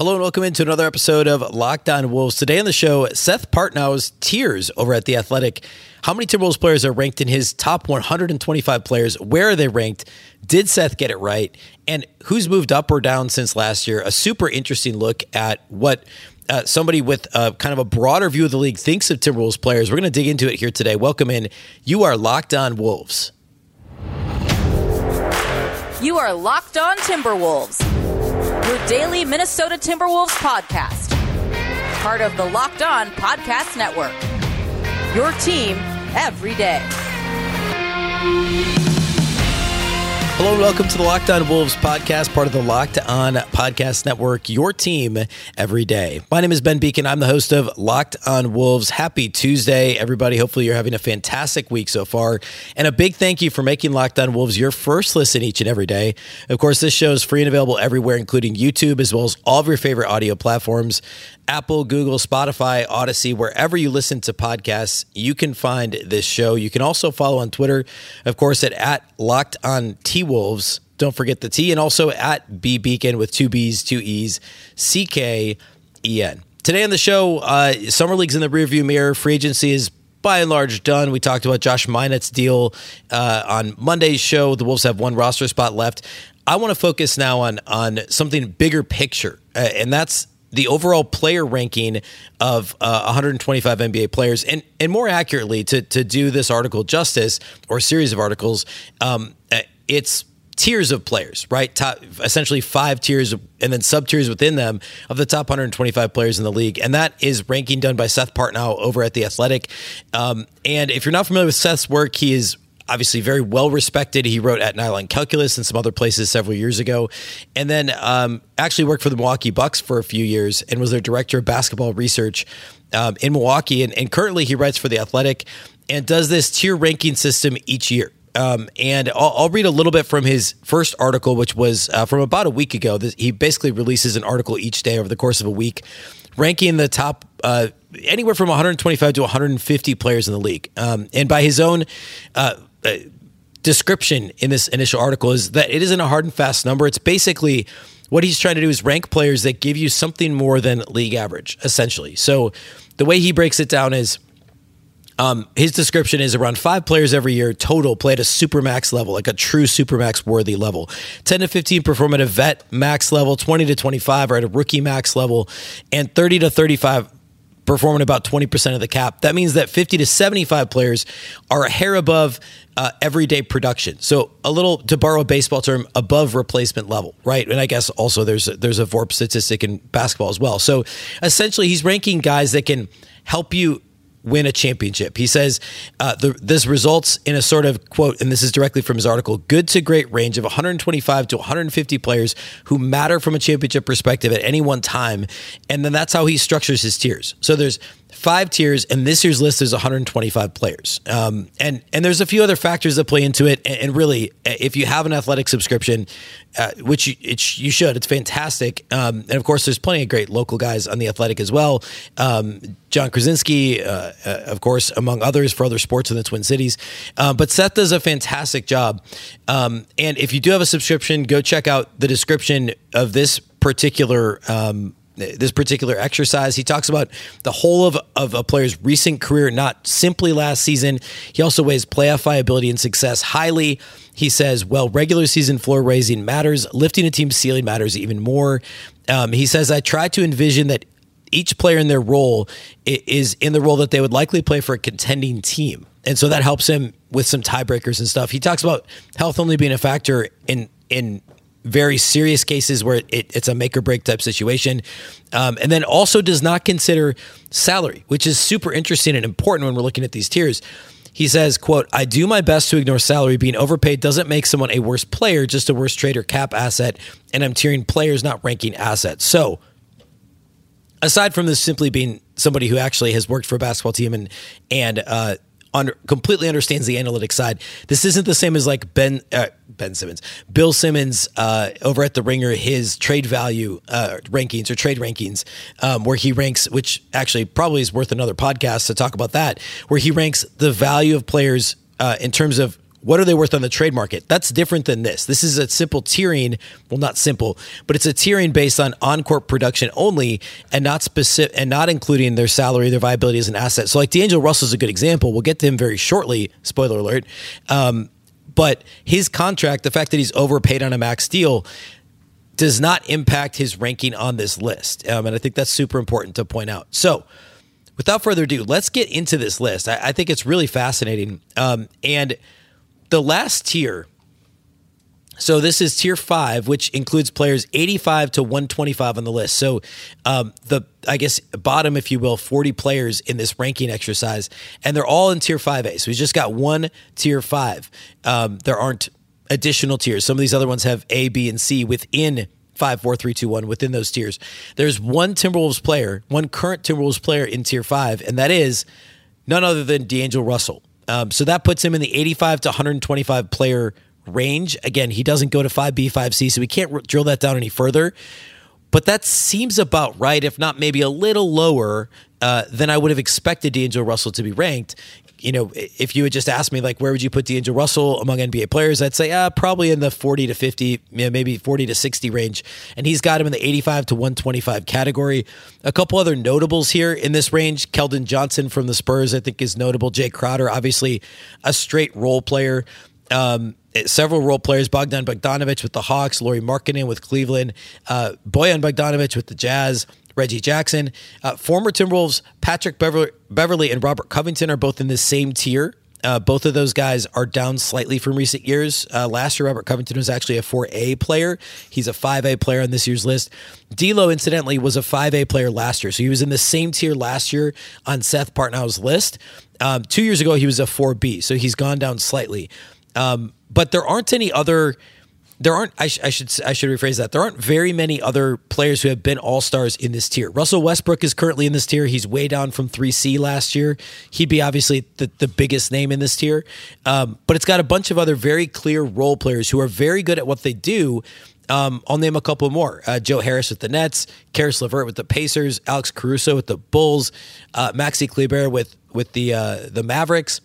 Hello and welcome into another episode of Locked On Wolves. Today on the show, Seth Partnow's tiers over at The Athletic. How many Timberwolves players are ranked in his top 125 players? Where are they ranked? Did Seth get it right? And who's moved up or down since last year? A super interesting look at what uh, somebody with kind of a broader view of the league thinks of Timberwolves players. We're going to dig into it here today. Welcome in. You are Locked On Wolves. You are Locked On Timberwolves your daily Minnesota Timberwolves podcast. Part of the Locked On Podcast Network. Your team every day. Hello and welcome to the Locked On Wolves podcast, part of the Locked On Podcast Network, your team every day. My name is Ben Beecken. I'm the host of Locked On Wolves. Happy Tuesday, everybody. Hopefully, you're having a fantastic week so far. And a big thank you for making Locked On Wolves your first listen each and every day. Of course, this show is free and available everywhere, including YouTube, as well as all of your favorite audio platforms. Apple, Google, Spotify, Audacy, wherever you listen to podcasts, you can find this show. You can also follow on Twitter, of course, at, at Locked On T Wolves. Don't forget the T, and also at B Beecken with two B's, two E's, C K E N. Today on the show, uh, Summer League's in the rearview mirror. Free agency is by and large done. We talked about Josh Minott's deal uh, on Monday's show. The Wolves have one roster spot left. I want to focus now on on something bigger picture, uh, and that's the overall player ranking of uh, 125 NBA players, and and more accurately, to to do this article justice or series of articles, um, uh, it's tiers of players, right? Top, essentially five tiers and then sub tiers within them of the top 125 players in the league. And that is ranking done by Seth Partnow over at The Athletic. Um, and if you're not familiar with Seth's work, he is obviously very well respected. He wrote at Nylon Calculus and some other places several years ago, and then um, actually worked for the Milwaukee Bucks for a few years and was their director of basketball research um, in Milwaukee. And, and currently, he writes for the Athletic and does this tier ranking system each year. Um, and I'll, I'll, read a little bit from his first article, which was uh, from about a week ago. This, he basically releases an article each day over the course of a week, ranking the top uh, anywhere from 125 to 150 players in the league. Um, and by his own uh, description in this initial article is that it isn't a hard and fast number. It's basically what he's trying to do is rank players that give you something more than league average, essentially. So the way he breaks it down is um, his description is around five players every year total play at a super max level, like a true super max worthy level. 10 to 15 perform at a vet max level, 20 to 25 are at a rookie max level, and 30 to 35 performing about 20% of the cap. That means that 50 to 75 players are a hair above uh, everyday production. So a little, to borrow a baseball term, above replacement level, right? And I guess also there's a, there's a VORP statistic in basketball as well. So essentially, he's ranking guys that can help you win a championship. He says uh, the, this results in a sort of quote, and this is directly from his article good to great range of 125 to 150 players who matter from a championship perspective at any one time. And then that's how he structures his tiers. So there's five tiers, and this year's list is 125 players. Um, and and there's a few other factors that play into it. And, and really, if you have an athletic subscription, uh, which you, you should, it's fantastic. Um, and of course, there's plenty of great local guys on the athletic as well. Um, Jon Krawczynski, uh, uh, of course, among others for other sports in the Twin Cities. Uh, but Seth does a fantastic job. Um, and if you do have a subscription, go check out the description of this particular um, this particular exercise. He talks about the whole of, of a player's recent career, not simply last season. He also weighs playoff viability and success highly. He says, well, regular season floor raising matters, lifting a team's ceiling matters even more. Um, he says, I try to envision that each player in their role is in the role that they would likely play for a contending team. And so that helps him with some tiebreakers and stuff. He talks about health only being a factor in in very serious cases where it, it's a make or break type situation. Um, and then also does not consider salary, which is super interesting and important when we're looking at these tiers. He says, quote, I do my best to ignore salary. Being overpaid doesn't make someone a worse player, just a worse trade or cap asset. And I'm tiering players, not ranking assets. So aside from this simply being somebody who actually has worked for a basketball team and and uh, under, completely understands the analytics side, this isn't the same as like Ben uh, Ben Simmons, Bill Simmons uh, over at the Ringer, his trade value uh, rankings or trade rankings, um, where he ranks, which actually probably is worth another podcast to talk about that, where he ranks the value of players uh, in terms of what are they worth on the trade market? That's different than this. This is a simple tiering. Well, not simple, but it's a tiering based on on-court production only, and not specific, and not including their salary, their viability as an asset. So, like D'Angelo Russell is a good example. We'll get to him very shortly. Spoiler alert. Um, but his contract, the fact that he's overpaid on a max deal, does not impact his ranking on this list, um, and I think that's super important to point out. So. Without further ado, let's get into this list. I, I think it's really fascinating. Um, and the last tier. So this is tier five, which includes players 85 to 125 on the list. So um, the I guess bottom, if you will, 40 players in this ranking exercise, and they're all in tier 5A. So we just got one tier five. Um, there aren't additional tiers. Some of these other ones have A, B, and C within five, four, three, two, one within those tiers. There's one Timberwolves player, one current Timberwolves player in tier five, and that is none other than D'Angelo Russell. Um, so that puts him in the 85 to 125 player range. Again, he doesn't go to 5B, 5C, so we can't drill that down any further. But that seems about right, if not maybe a little lower uh, than I would have expected D'Angelo Russell to be ranked you know, if you had just asked me, like, where would you put D'Angelo Russell among NBA players, I'd say, uh, probably in the 40 to 50, maybe 40 to 60 range. And he's got him in the 85 to 125 category. A couple other notables here in this range Keldon Johnson from the Spurs, I think, is notable. Jay Crowder, obviously a straight role player. Um, several role players Bogdan Bogdanovich with the Hawks, Lauri Markkanen with Cleveland, uh, Bojan Bogdanovich with the Jazz, Reggie Jackson. Uh, former Timberwolves Patrick Beverley, Beverley and Robert Covington are both in the same tier. Uh, both of those guys are down slightly from recent years. Uh, last year, Robert Covington was actually a 4A player. He's a 5A player on this year's list. D'Lo, incidentally, was a 5A player last year, so he was in the same tier last year on Seth Partnow's list. Um, two years ago, he was a 4B, so he's gone down slightly. Um, but there aren't any other there aren't I, sh- I, should I should rephrase that. There aren't very many other players who have been all-stars in this tier. Russell Westbrook is currently in this tier. He's way down from 3C last year. He'd be obviously the, the biggest name in this tier. Um, but it's got a bunch of other very clear role players who are very good at what they do. Um, I'll name a couple more. Uh, Joe Harris with the Nets, Caris LeVert with the Pacers, Alex Caruso with the Bulls, uh, Maxi Kleber with with the uh, the Mavericks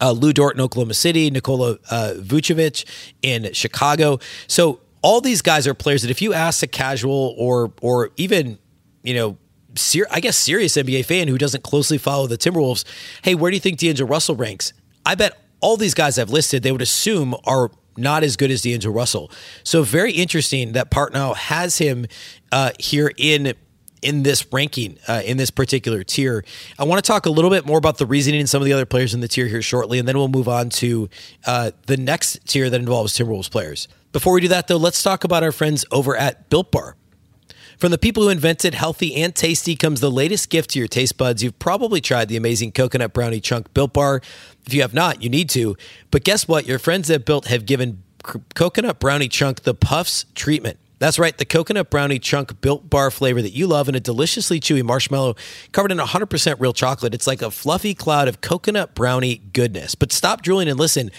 uh, Lu Dort in Oklahoma City, Nikola uh, Vucevic in Chicago. So all these guys are players that if you ask a casual or or even you know. I guess serious NBA fan who doesn't closely follow the Timberwolves, hey, where do you think D'Angelo Russell ranks? I bet all these guys I've listed, they would assume are not as good as D'Angelo Russell. So very interesting that Partnow has him uh, here in in this ranking, uh, in this particular tier. I want to talk a little bit more about the reasoning and some of the other players in the tier here shortly, and then we'll move on to uh, the next tier that involves Timberwolves players. Before we do that, though, let's talk about our friends over at Built Bar. From the people who invented healthy and tasty comes the latest gift to your taste buds. You've probably tried the amazing coconut brownie chunk Built Bar. If you have not, you need to. But guess what? Your friends at Built have given coconut brownie chunk the puffs treatment. That's right, the coconut brownie chunk built bar flavor that you love and a deliciously chewy marshmallow covered in 100% real chocolate. It's like a fluffy cloud of coconut brownie goodness. But stop drooling and listen.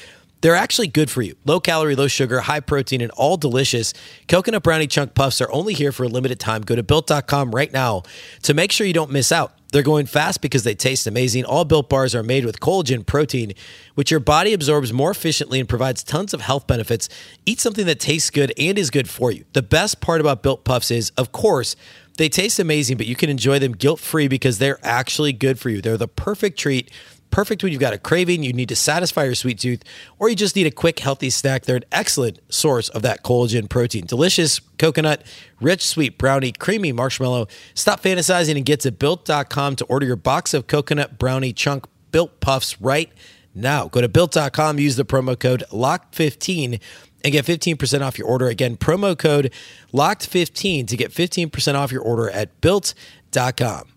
They're actually good for you. Low calorie, low sugar, high protein, and all delicious. Coconut brownie chunk puffs are only here for a limited time. Go to built.com right now to make sure you don't miss out. They're going fast because they taste amazing. All built bars are made with collagen protein, which your body absorbs more efficiently and provides tons of health benefits. Eat something that tastes good and is good for you. The best part about built puffs is, of course, they taste amazing, but you can enjoy them guilt free because they're actually good for you. They're the perfect treat Perfect when you've got a craving, you need to satisfy your sweet tooth, or you just need a quick, healthy snack. They're an excellent source of that collagen protein. Delicious coconut, rich, sweet brownie, creamy marshmallow. Stop fantasizing and get to built.com to order your box of coconut brownie chunk built puffs right now. Go to built.com, use the promo code LOCK15 and get 15% off your order. Again, promo code LOCKED15 to get 15% off your order at built.com.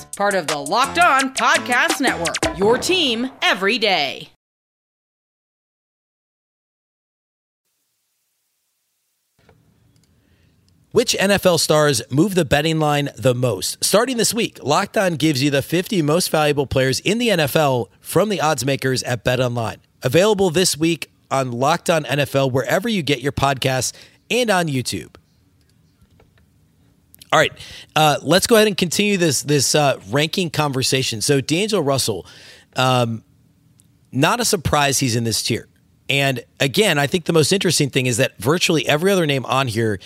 Part of the Locked On Podcast Network. Your team every day. Which NFL stars move the betting line the most? Starting this week, Locked On gives you the 50 most valuable players in the NFL from the odds makers at BetOnline. Available this week on Locked On NFL, wherever you get your podcasts and on YouTube. All right, uh, let's go ahead and continue this this uh, ranking conversation. So, D'Angelo Russell, um, not a surprise he's in this tier. And again, I think the most interesting thing is that virtually every other name on here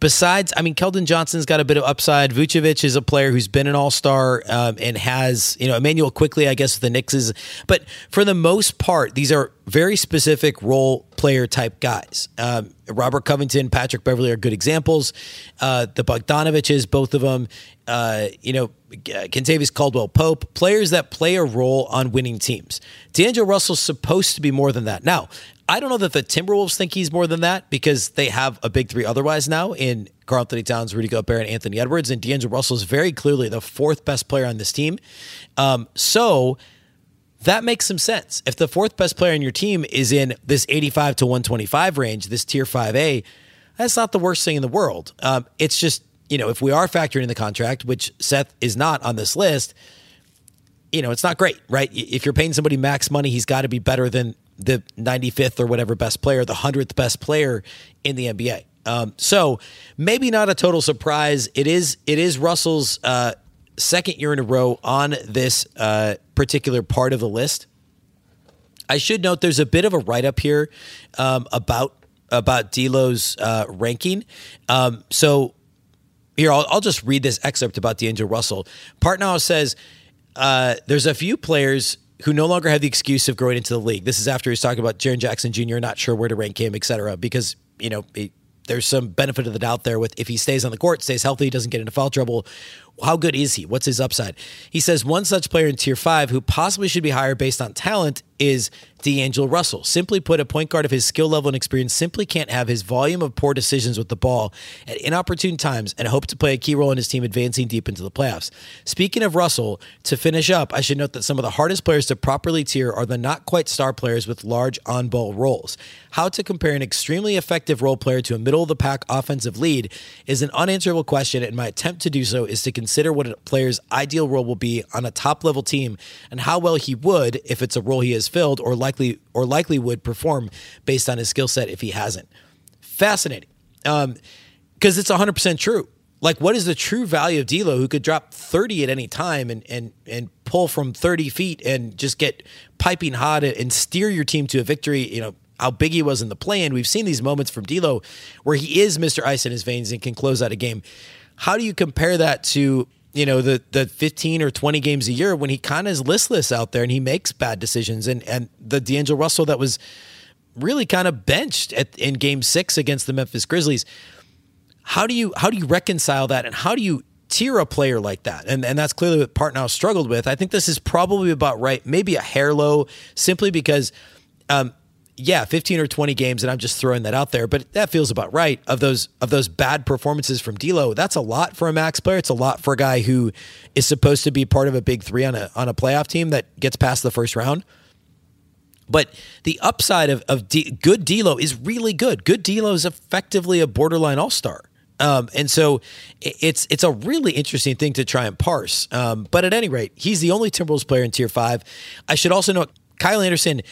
besides, I mean, Keldon Johnson's got a bit of upside. Vucevic is a player who's been an all star um, and has, you know, Immanuel Quickley, I guess, with the Knicks is. But for the most part, these are very specific role player type guys. Um, Robert Covington, Patrick Beverley are good examples. Uh, the Bogdanoviches, both of them. Uh, you know, Kentavious Caldwell Pope, players that play a role on winning teams. D'Angelo Russell's supposed to be more than that. Now, I don't know that the Timberwolves think he's more than that because they have a big three otherwise now in Karl-Anthony Towns, Rudy Gobert, and Anthony Edwards. And D'Angelo Russell is very clearly the fourth best player on this team. Um, so that makes some sense. If the fourth best player on your team is in this 85 to 125 range, this tier 5A, that's not the worst thing in the world. Um, it's just, you know, if we are factoring in the contract, which Seth is not on this list, you know, it's not great, right? If you're paying somebody max money, he's got to be better than the 95th or whatever best player, the 100th best player in the NBA. Um, so maybe not a total surprise. It is it is Russell's uh, second year in a row on this uh, particular part of the list. I should note there's a bit of a write up here um, about about D'Lo's uh, ranking. Um, so here I'll, I'll, just read this excerpt about D'Angelo Russell. Partnow says uh, there's a few players who no longer have the excuse of growing into the league. This is after he's talking about Jaren Jackson Jr., not sure where to rank him, et cetera, because, you know, he, there's some benefit of the doubt there with if he stays on the court, stays healthy, doesn't get into foul trouble, how good is he? What's his upside? He says one such player in tier five who possibly should be higher based on talent is D'Angelo Russell. Simply put, a point guard of his skill level and experience simply can't have his volume of poor decisions with the ball at inopportune times and hope to play a key role in his team advancing deep into the playoffs. Speaking of Russell, to finish up, I should note that some of the hardest players to properly tier are the not quite star players with large on ball roles. How to compare an extremely effective role player to a middle of the pack offensive lead is an unanswerable question, and my attempt to do so is to consider what a player's ideal role will be on a top level team and how well he would, if it's a role he has filled, or likely or likely would perform based on his skill set if he hasn't. Fascinating, because um, it's 100 percent true. Like, what is the true value of D'Lo, who could drop 30 at any time and and and pull from 30 feet and just get piping hot and steer your team to a victory? You know, how big he was in the play. And we've seen these moments from D'Lo where he is Mr. Ice in his veins and can close out a game. How do you compare that to you know the the 15 or 20 games a year when he kind of is listless out there and he makes bad decisions? And and the D'Angelo Russell that was really kind of benched at, in game 6 against the Memphis Grizzlies how do you how do you reconcile that and how do you tier a player like that? And and that's clearly what Partnow struggled with. I think this is probably about right maybe a hair low simply because um, yeah, 15 or 20 games, and I'm just throwing that out there, but that feels about right. Of those of those bad performances from D'Lo, that's a lot for a max player. It's a lot for a guy who is supposed to be part of a big three on a on a playoff team that gets past the first round. But the upside of, of D, good D'Lo is really good. Good D'Lo is effectively a borderline all star. Um, and so it's it's a really interesting thing to try and parse. Um, but at any rate, he's the only Timberwolves player in Tier Five. I should also note Kyle Anderson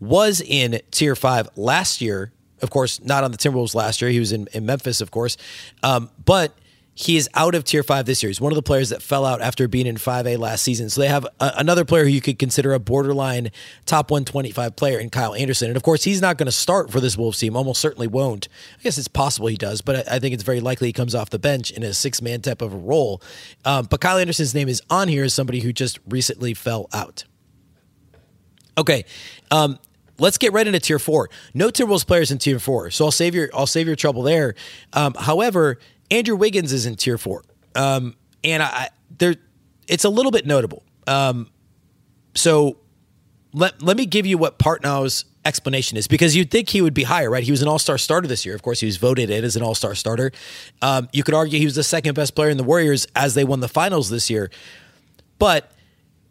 was in Tier 5 last year. Of course, not on the Timberwolves last year. He was in, in Memphis, of course. Um, but he is out of Tier 5 this year. He's one of the players that fell out after being in 5A last season. So they have a, another player who you could consider a borderline top 125 player in Kyle Anderson. And of course, he's not going to start for this Wolves team. Almost certainly won't. I guess it's possible he does, but I, I think it's very likely he comes off the bench in a six man type of a role. Um, but Kyle Anderson's name is on here as somebody who just recently fell out. Okay. Um, let's get right into tier four. No Timberwolves players in tier four, so I'll save your I'll save your trouble there. Um, however, Andrew Wiggins is in tier four, um, and I there it's a little bit notable. Um, so let let me give you what Partnow's explanation is because you'd think he would be higher, right? He was an All Star starter this year. Of course, he was voted in as an All Star starter. Um, you could argue he was the second best player in the Warriors as they won the finals this year, but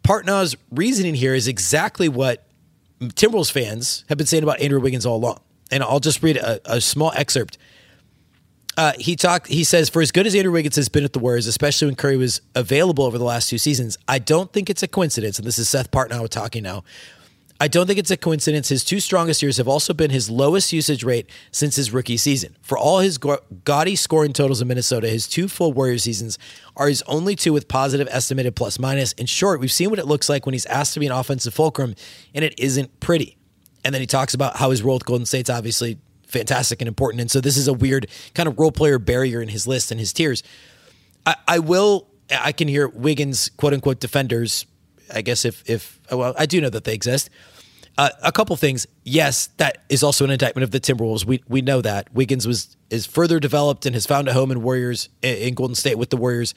Partnow's reasoning here is exactly what Timberwolves fans have been saying about Andrew Wiggins all along. And I'll just read a, a small excerpt. Uh, he talked. He says, "For as good as Andrew Wiggins has been at the Warriors, especially when Curry was available over the last two seasons, I don't think it's a coincidence." And this is Seth Partnow talking now. I don't think it's a coincidence. His two strongest years have also been his lowest usage rate since his rookie season. For all his gaudy scoring totals in Minnesota, his two full Warrior seasons are his only two with positive estimated plus minus. In short, we've seen what it looks like when he's asked to be an offensive fulcrum, and it isn't pretty. And then he talks about how his role with Golden State's obviously fantastic and important. And so this is a weird kind of role player barrier in his list and his tiers. I, I will, I can hear Wiggins, quote unquote, defenders I guess if if well, I do know that they exist. Uh, a couple things. Yes, that is also an indictment of the Timberwolves. We we know that Wiggins was is further developed and has found a home in Warriors in Golden State with the Warriors,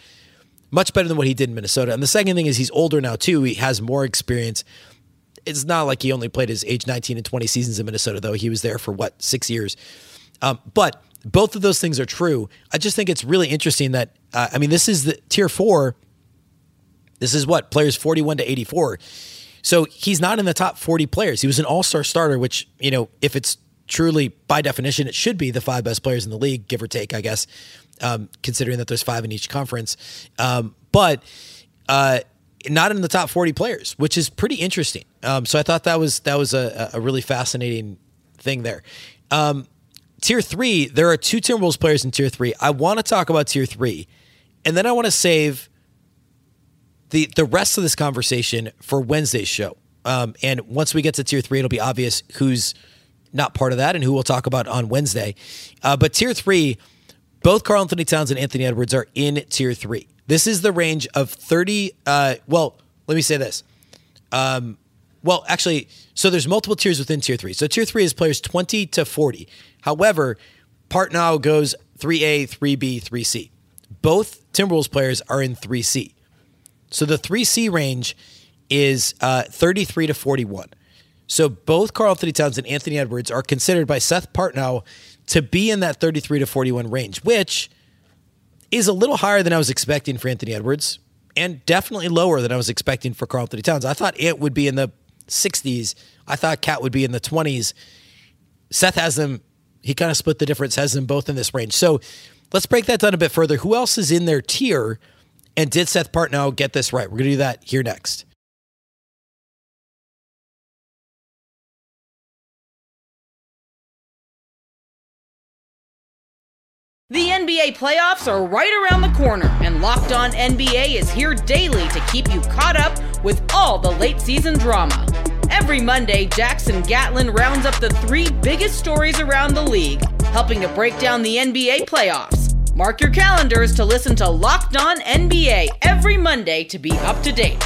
much better than what he did in Minnesota. And the second thing is he's older now too. He has more experience. It's not like he only played his age 19 and 20 seasons in Minnesota though. He was there for what six years. Um, but both of those things are true. I just think it's really interesting that uh, I mean this is the tier four this is what players 41 to 84. So he's not in the top 40 players. He was an all star starter, which, you know, if it's truly by definition, it should be the five best players in the league, give or take, I guess, um, considering that there's five in each conference. Um, but uh, not in the top 40 players, which is pretty interesting. Um, so I thought that was that was a, a really fascinating thing there. Um, tier three, there are two Timberwolves players in tier three. I want to talk about tier three, and then I want to save the the rest of this conversation for Wednesday's show. Um, and once we get to tier three, it'll be obvious who's not part of that and who we'll talk about on Wednesday. Uh, but tier three, both Karl-Anthony Towns and Anthony Edwards are in tier three. This is the range of 30. Uh, well, let me say this. Um, well, actually, so there's multiple tiers within tier three. So tier three is players 20 to 40. However, Partnow goes 3A, 3B, 3C. Both Timberwolves players are in 3C. So the 3C range is uh, 33 to 41. So both Karl-Anthony Towns and Anthony Edwards are considered by Seth Partnow to be in that 33 to 41 range, which is a little higher than I was expecting for Anthony Edwards and definitely lower than I was expecting for Karl-Anthony Towns. I thought it would be in the 60s. I thought Cat would be in the 20s. Seth has them, he kind of split the difference, has them both in this range. So let's break that down a bit further. Who else is in their tier and did Seth Partnow get this right? We're going to do that here next. The NBA playoffs are right around the corner, and Locked On NBA is here daily to keep you caught up with all the late season drama. Every Monday, Jackson Gatlin rounds up the three biggest stories around the league, helping to break down the NBA playoffs. Mark your calendars to listen to Locked On NBA every Monday to be up to date.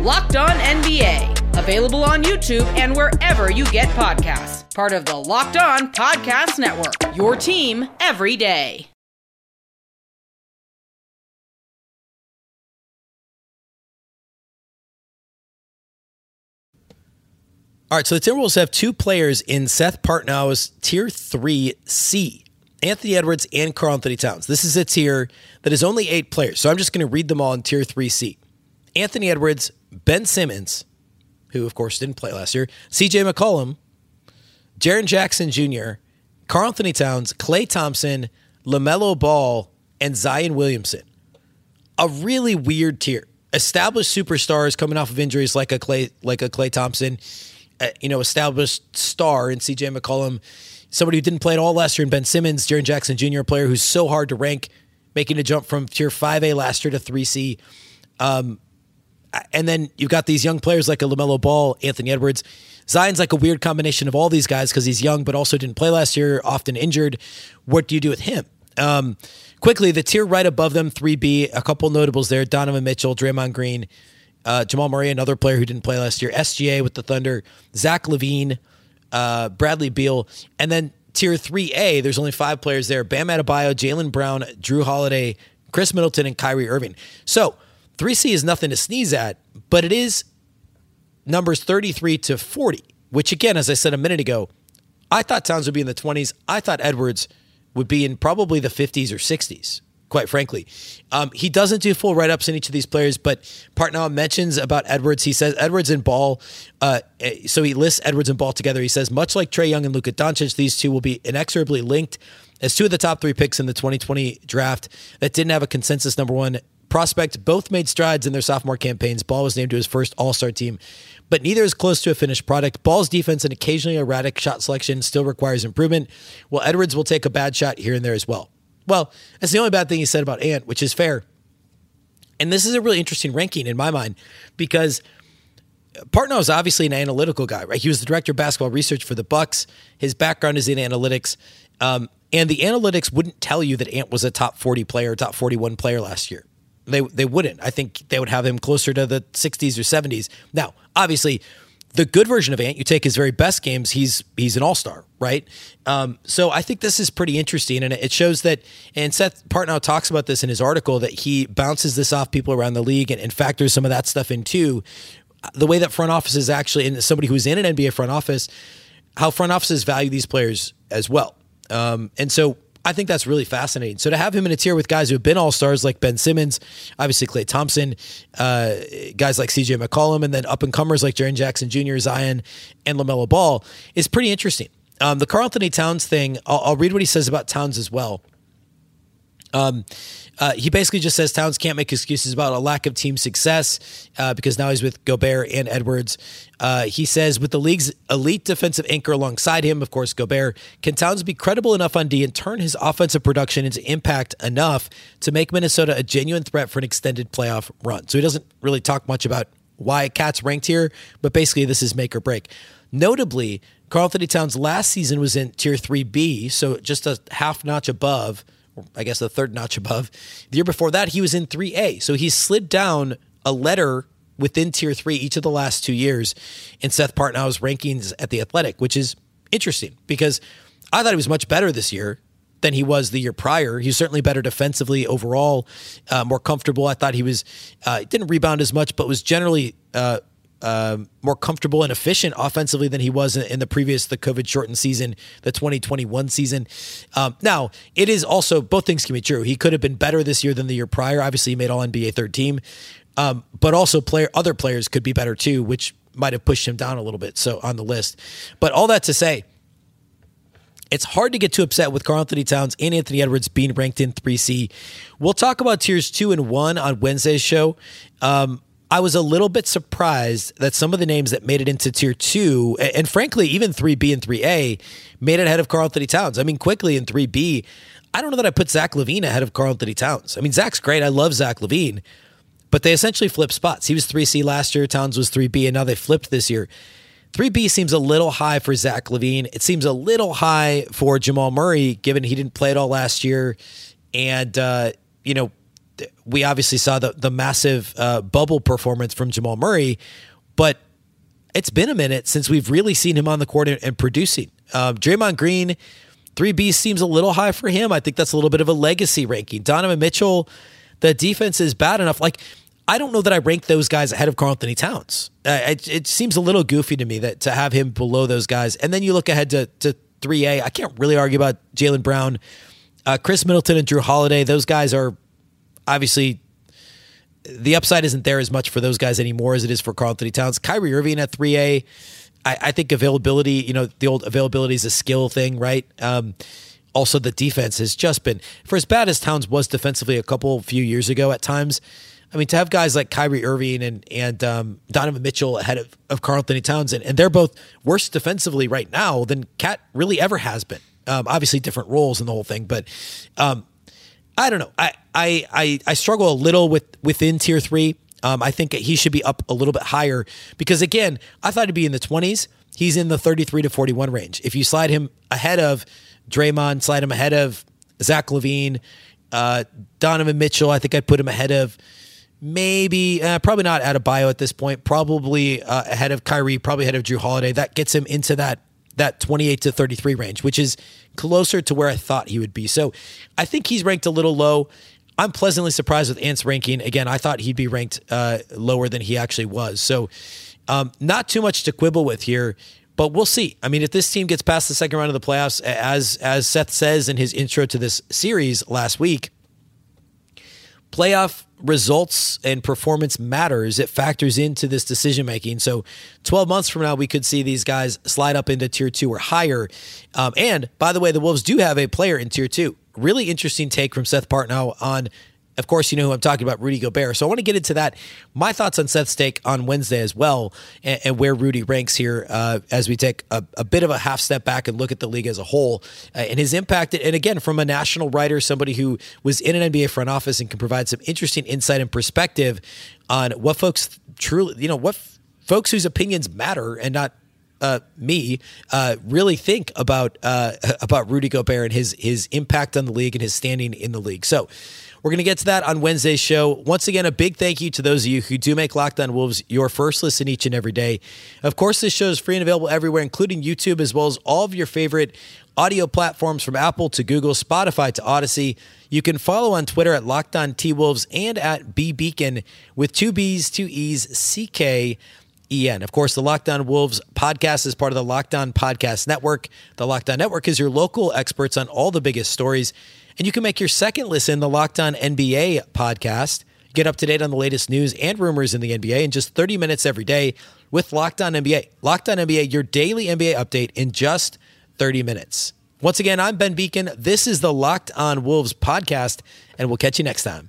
Locked On NBA, available on YouTube and wherever you get podcasts. Part of the Locked On Podcast Network, your team every day. All right, so the Timberwolves have two players in Seth Partnow's Tier 3C. Anthony Edwards, and Karl-Anthony Towns. This is a tier that is only eight players. So I'm just going to read them all in tier 3C. Anthony Edwards, Ben Simmons, who of course didn't play last year, CJ McCollum, Jaren Jackson Jr., Karl-Anthony Towns, Klay Thompson, LaMelo Ball, and Zion Williamson. A really weird tier. Established superstars coming off of injuries like a Clay like a Klay Thompson, you know, established star in CJ McCollum somebody who didn't play at all last year in Ben Simmons, Jaren Jackson Jr., a player who's so hard to rank, making a jump from tier 5A last year to 3C. Um, and then you've got these young players like a LaMelo Ball, Anthony Edwards. Zion's like a weird combination of all these guys because he's young but also didn't play last year, often injured. What do you do with him? Um, quickly, the tier right above them, 3B, a couple notables there Donovan Mitchell, Draymond Green, uh, Jamal Murray, another player who didn't play last year, SGA with the Thunder, Zach LaVine, uh, Bradley Beal, and then tier 3A, there's only five players there. Bam Adebayo, Jaylen Brown, Jrue Holiday, Khris Middleton, and Kyrie Irving. So 3C is nothing to sneeze at, but it is numbers 33 to 40, which again, as I said a minute ago, I thought Towns would be in the 20s. I thought Edwards would be in probably the 50s or 60s, quite frankly. Um, he doesn't do full write ups in each of these players, but Partnow mentions about Edwards. He says Edwards and Ball, uh, eh, so he lists Edwards and Ball together. He says, much like Trae Young and Luka Doncic, these two will be inexorably linked as two of the top three picks in the 2020 draft that didn't have a consensus number one prospect. Both made strides in their sophomore campaigns. Ball was named to his first All Star team, but neither is close to a finished product. Ball's defense and occasionally erratic shot selection still requires improvement, while Edwards will take a bad shot here and there as well. Well, that's the only bad thing he said about Ant, which is fair. And this is a really interesting ranking in my mind because Partnow is obviously an analytical guy, right? He was the director of basketball research for the Bucks. His background is in analytics. Um, and the analytics wouldn't tell you that Ant was a top 40 player, top 41 player last year. They they wouldn't. I think they would have him closer to the 60s or 70s. Now, obviously, the good version of Ant, you take his very best games, he's he's an all star, right? Um, so I think this is pretty interesting, and it shows that. And Seth Partnow talks about this in his article that he bounces this off people around the league and, and factors some of that stuff in too. the way that front offices actually, and somebody who's in I think that's really fascinating. So to have him in a tier with guys who have been all stars like Ben Simmons, obviously Klay Thompson, uh, guys like CJ McCollum, and then up and comers like Jaren Jackson Jr., Zion, and LaMelo Ball is pretty interesting. Um, the Karl-Anthony Towns thing, I'll, I'll read what he says about Towns as well. Um, uh, he basically just says Towns can't make excuses about a lack of team success uh, because now he's with Gobert and Edwards. Uh, he says with the league's elite defensive anchor alongside him, of course, Gobert, can Towns be credible enough on D and turn his offensive production into impact enough to make Minnesota a genuine threat for an extended playoff run? So he doesn't really talk much about why Cat's ranked here, but basically this is make or break. Notably, Karl-Anthony Towns last season was in tier 3B, so just a half notch above I guess the third notch above. The year before that, he was in 3A. So he slid down a letter within tier three each of the last two years in Seth Partnow's rankings at the Athletic, which is interesting because I thought he was much better this year than he was the year prior. He was certainly better defensively overall, uh, more comfortable. I thought he was uh, didn't rebound as much, but was generally uh, um, more comfortable and efficient offensively than he was in, the previous, the COVID shortened season, the 2021 season. Um, now, it is also, both things can be true. He could have been better this year than the year prior. Obviously, he made All NBA third team, um, but also player other players could be better too, which might have pushed him down a little bit. So on the list, but all that to say, it's hard to get too upset with Karl-Anthony Towns and Anthony Edwards being ranked in 3C. We'll talk about tiers two and one on Wednesday's show. Um, I was a little bit surprised that some of the names that made it into tier two, and frankly, even 3B and 3A, made it ahead of Karl-Anthony Towns. I mean, quickly in 3B, I don't know that I put Zach LaVine ahead of Karl-Anthony Towns. I mean, Zach's great. I love Zach LaVine, but they essentially flipped spots. He was 3C last year, Towns was 3B, and now they flipped this year. 3B seems a little high for Zach LaVine. It seems a little high for Jamal Murray, given he didn't play at all last year. And, uh, you know, we obviously saw the the massive uh, bubble performance from Jamal Murray, but it's been a minute since we've really seen him on the court and, and producing. Uh, Draymond Green, three B seems a little high for him. I think that's a little bit of a legacy ranking. Donovan Mitchell, the defense is bad enough. Like I don't know that I rank those guys ahead of Karl-Anthony Towns. Uh, it, it, seems a little goofy to me that to have him below those guys. And then you look ahead to to three A. I can't really argue about Jaylen Brown. Uh, Khris Middleton and Jrue Holiday, those guys are obviously the upside isn't there as much for those guys anymore as it is for Karl-Anthony Towns. Kyrie Irving at 3A, I, I, think availability, you know, the old availability is a skill thing, right? Um, also, the defense has just been, for as bad as Towns was defensively a couple few years ago at times, I mean, to have guys like Kyrie Irving and and um, Donovan Mitchell ahead of, of Karl-Anthony Towns, and, and they're both worse defensively right now than Cat really ever has been. Um, obviously, different roles in the whole thing, but um, I don't know. I I I, I struggle a little with within tier three. Um, I think he should be up a little bit higher because again, I thought he'd be in the twenties. He's in the thirty-three to forty-one range. If you slide him ahead of Draymond, slide him ahead of Zach LaVine, uh, Donovan Mitchell, I think I'd put him ahead of maybe uh, probably not Adebayo at this point. Probably uh, ahead of Kyrie, probably ahead of Jrue Holiday. That gets him into that that 28 to 33 range, which is closer to where I thought he would be. So I think he's ranked a little low. I'm pleasantly surprised with Ant's ranking. Again, I thought he'd be ranked uh, lower than he actually was. So um, not too much to quibble with here. But we'll see. I mean, if this team gets past the second round of the playoffs, as as Seth says in his intro to this series last week, playoff results and performance matters. It factors into this decision making. So, 12 months from now, we could see these guys slide up into tier two or higher. Um, and by the way, the Wolves do have a player in tier two. Really interesting take from Seth Partnow on of course, you know who I'm talking about, Rudy Gobert. So I want to get into that. My thoughts on Seth's take on Wednesday as well, and, and where Rudy ranks here uh, as we take a, a, bit of a half step back and look at the league as a whole uh, and his impact. And again, from a national writer, somebody who was in an NBA front office and can provide some interesting insight and perspective on what folks truly, you know, what f- folks whose opinions matter and not uh, me uh, really think about uh, about Rudy Gobert and his his impact on the league and his standing in the league. So we're going to get to that on Wednesday's show. Once again, a big thank you to those of you who do make Locked On Wolves your first listen each and every day. Of course, this show is free and available everywhere, including YouTube, as well as all of your favorite audio platforms from Apple to Google, Spotify to Audacy. You can follow on Twitter at Locked On T Wolves and at B Beecken with two B's, two E's, C K. EN. Of course, the Locked On Wolves podcast is part of the Locked On Podcast Network. The Locked On Network is your local experts on all the biggest stories. And you can make your second listen the Locked On NBA podcast. Get up to date on the latest news and rumors in the NBA in just 30 minutes every day with Locked On NBA. Locked On NBA, your daily NBA update in just 30 minutes. Once again, I'm Ben Beecken. This is the Locked On Wolves podcast, and we'll catch you next time.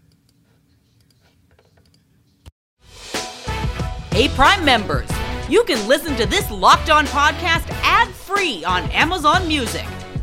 Hey, Prime members, you can listen to this Locked On podcast ad free on Amazon Music.